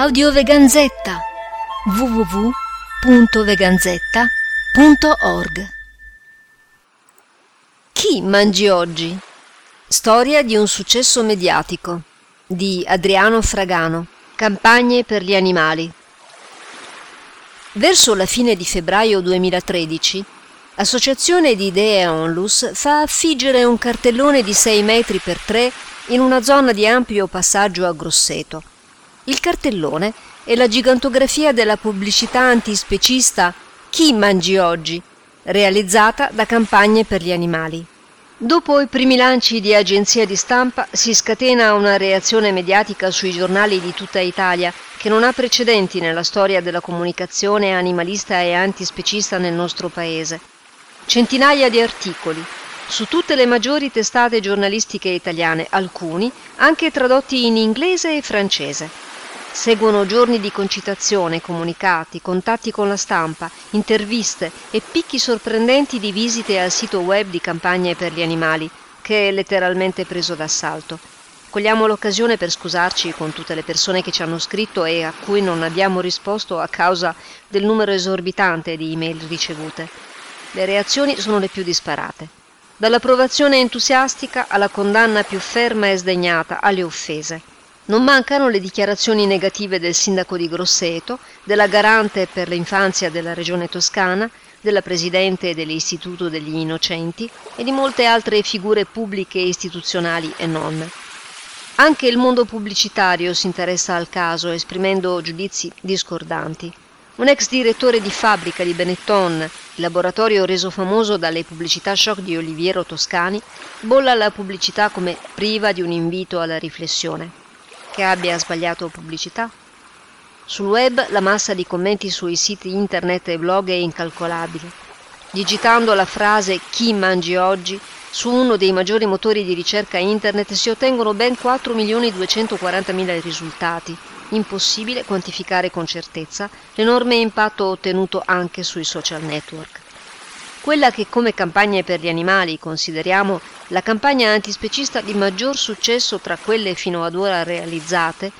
Audioveganzetta. www.veganzetta.org Chi mangi oggi? Storia di un successo mediatico di Adriano Fragano. Campagne per gli animali. Verso la fine di febbraio 2013 Associazione di Idee Onlus fa affiggere un cartellone di 6 metri per 3 in una zona di ampio passaggio a Grosseto il cartellone è la gigantografia della pubblicità antispecista Chi mangi oggi, realizzata da Campagne per gli animali. Dopo i primi lanci di agenzia di stampa si scatena una reazione mediatica sui giornali di tutta Italia che non ha precedenti nella storia della comunicazione animalista e antispecista nel nostro paese. Centinaia di articoli su tutte le maggiori testate giornalistiche italiane, alcuni anche tradotti in inglese e francese. Seguono giorni di concitazione, comunicati, contatti con la stampa, interviste e picchi sorprendenti di visite al sito web di Campagne per gli animali, che è letteralmente preso d'assalto. Cogliamo l'occasione per scusarci con tutte le persone che ci hanno scritto e a cui non abbiamo risposto a causa del numero esorbitante di email ricevute. Le reazioni sono le più disparate. Dall'approvazione entusiastica alla condanna più ferma e sdegnata alle offese. Non mancano le dichiarazioni negative del sindaco di Grosseto, della garante per l'infanzia della regione toscana, della presidente dell'Istituto degli Innocenti e di molte altre figure pubbliche istituzionali e non. Anche il mondo pubblicitario si interessa al caso, esprimendo giudizi discordanti. Un ex direttore di fabbrica di Benetton, il laboratorio reso famoso dalle pubblicità shock di Oliviero Toscani, bolla la pubblicità come priva di un invito alla riflessione che abbia sbagliato pubblicità? Sul web la massa di commenti sui siti internet e blog è incalcolabile. Digitando la frase chi mangi oggi su uno dei maggiori motori di ricerca internet si ottengono ben 4.240.000 risultati. Impossibile quantificare con certezza l'enorme impatto ottenuto anche sui social network. Quella che come campagna per gli animali consideriamo la campagna antispecista di maggior successo tra quelle fino ad ora realizzate,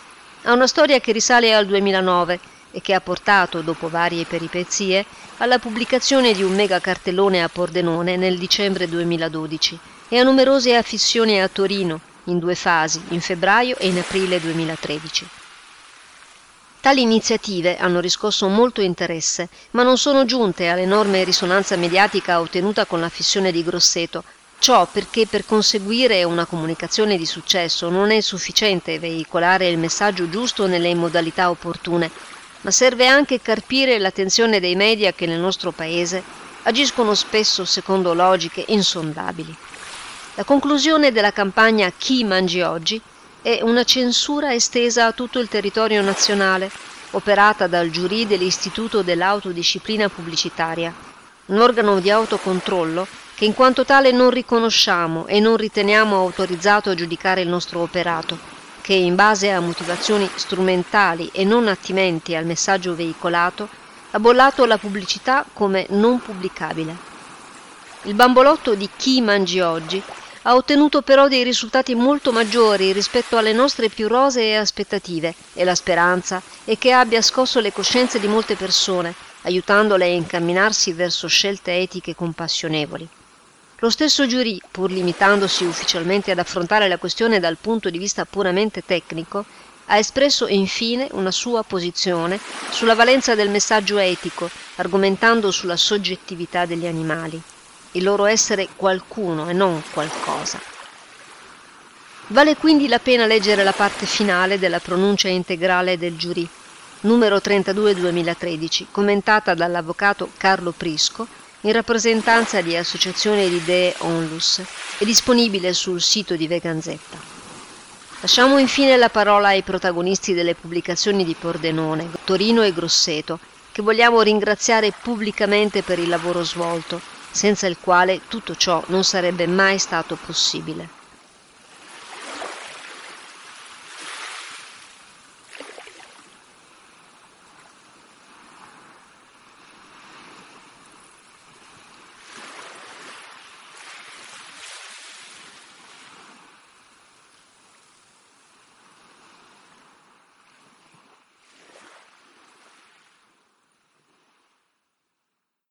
ha una storia che risale al 2009 e che ha portato, dopo varie peripezie, alla pubblicazione di un mega cartellone a Pordenone nel dicembre 2012 e a numerose affissioni a Torino, in due fasi, in febbraio e in aprile 2013. Tali iniziative hanno riscosso molto interesse, ma non sono giunte all'enorme risonanza mediatica ottenuta con la fissione di Grosseto. Ciò perché per conseguire una comunicazione di successo non è sufficiente veicolare il messaggio giusto nelle modalità opportune, ma serve anche carpire l'attenzione dei media che nel nostro paese agiscono spesso secondo logiche insondabili. La conclusione della campagna Chi mangi oggi è una censura estesa a tutto il territorio nazionale, operata dal giurì dell'Istituto dell'Autodisciplina Pubblicitaria, un organo di autocontrollo che in quanto tale non riconosciamo e non riteniamo autorizzato a giudicare il nostro operato, che in base a motivazioni strumentali e non attinenti al messaggio veicolato ha bollato la pubblicità come non pubblicabile. Il bambolotto di chi mangi oggi ha ottenuto però dei risultati molto maggiori rispetto alle nostre più rosee aspettative e la speranza è che abbia scosso le coscienze di molte persone, aiutandole a incamminarsi verso scelte etiche compassionevoli. Lo stesso giurì, pur limitandosi ufficialmente ad affrontare la questione dal punto di vista puramente tecnico, ha espresso infine una sua posizione sulla valenza del messaggio etico, argomentando sulla soggettività degli animali il loro essere qualcuno e non qualcosa. Vale quindi la pena leggere la parte finale della pronuncia integrale del giurì, numero 32 2013, commentata dall'avvocato Carlo Prisco in rappresentanza di Associazione di Idee Onlus e disponibile sul sito di Veganzetta. Lasciamo infine la parola ai protagonisti delle pubblicazioni di Pordenone, Torino e Grosseto, che vogliamo ringraziare pubblicamente per il lavoro svolto senza il quale tutto ciò non sarebbe mai stato possibile.